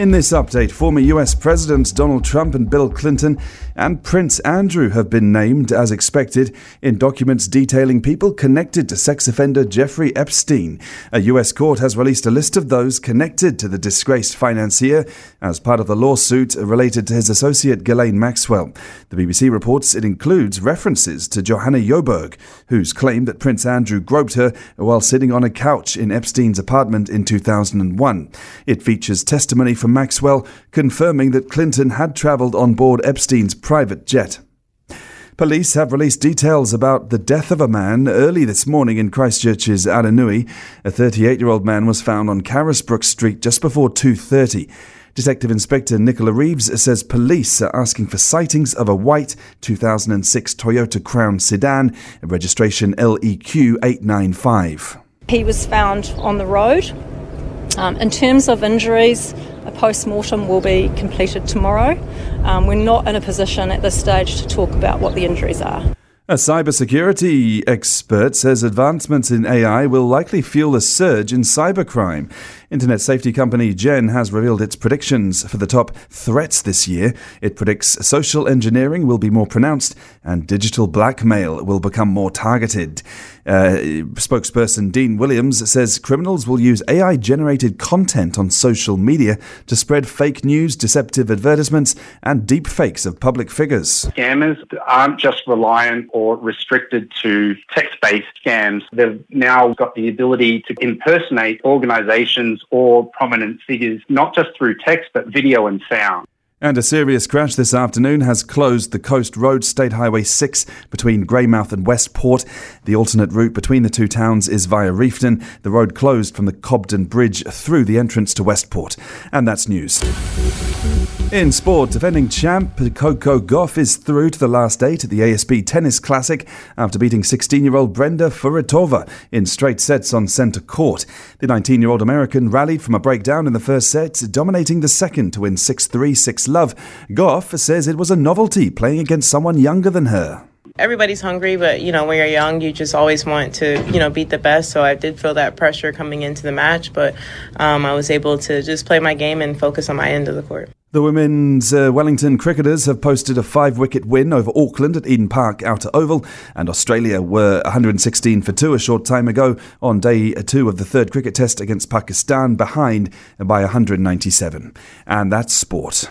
In this update, former US Presidents Donald Trump and Bill Clinton and Prince Andrew have been named, as expected, in documents detailing people connected to sex offender Jeffrey Epstein. A US court has released a list of those connected to the disgraced financier as part of the lawsuit related to his associate Ghislaine Maxwell. The BBC reports it includes references to Johanna Sjoberg, whose claim that Prince Andrew groped her while sitting on a couch in Epstein's apartment in 2001. It features testimony from Maxwell confirming that Clinton had travelled on board Epstein's private jet. Police have released details about the death of a man early this morning in Christchurch's Aranui. A 38-year-old man was found on Carisbrook Street just before 2:30. Detective Inspector Nicola Reeves says police are asking for sightings of a white 2006 Toyota Crown sedan, registration LEQ 895. He was found on the road. Um, in terms of injuries, a post mortem will be completed tomorrow. Um, we're not in a position at this stage to talk about what the injuries are. A cybersecurity expert says advancements in AI will likely fuel a surge in cybercrime. Internet safety company Gen has revealed its predictions for the top threats this year. It predicts social engineering will be more pronounced and digital blackmail will become more targeted. Uh, spokesperson Dean Williams says criminals will use AI generated content on social media to spread fake news, deceptive advertisements, and deep fakes of public figures. Scammers aren't just reliant or restricted to text based scams. They've now got the ability to impersonate organizations or prominent figures, not just through text, but video and sound. And a serious crash this afternoon has closed the Coast Road State Highway 6 between Greymouth and Westport. The alternate route between the two towns is via Reefton. The road closed from the Cobden Bridge through the entrance to Westport. And that's news. In sport, defending champ Coco Gauff is through to the last eight at the ASB Tennis Classic after beating 16 year old Brenda Fruhvirtova in straight sets on centre court. The 19 year old American rallied from a breakdown in the first set, dominating the second to win 6 3 6 love. Gauff says it was a novelty playing against someone younger than her everybody's hungry, but you know, when you're young, you just always want to, you know, beat the best. So I did feel that pressure coming into the match, but um, I was able to just play my game and focus on my end of the court. The women's uh, Wellington cricketers have posted a five wicket win over Auckland at Eden Park Outer Oval, and Australia were 116 for two a short time ago on day two of the third cricket test against Pakistan, behind by 197. And that's sport.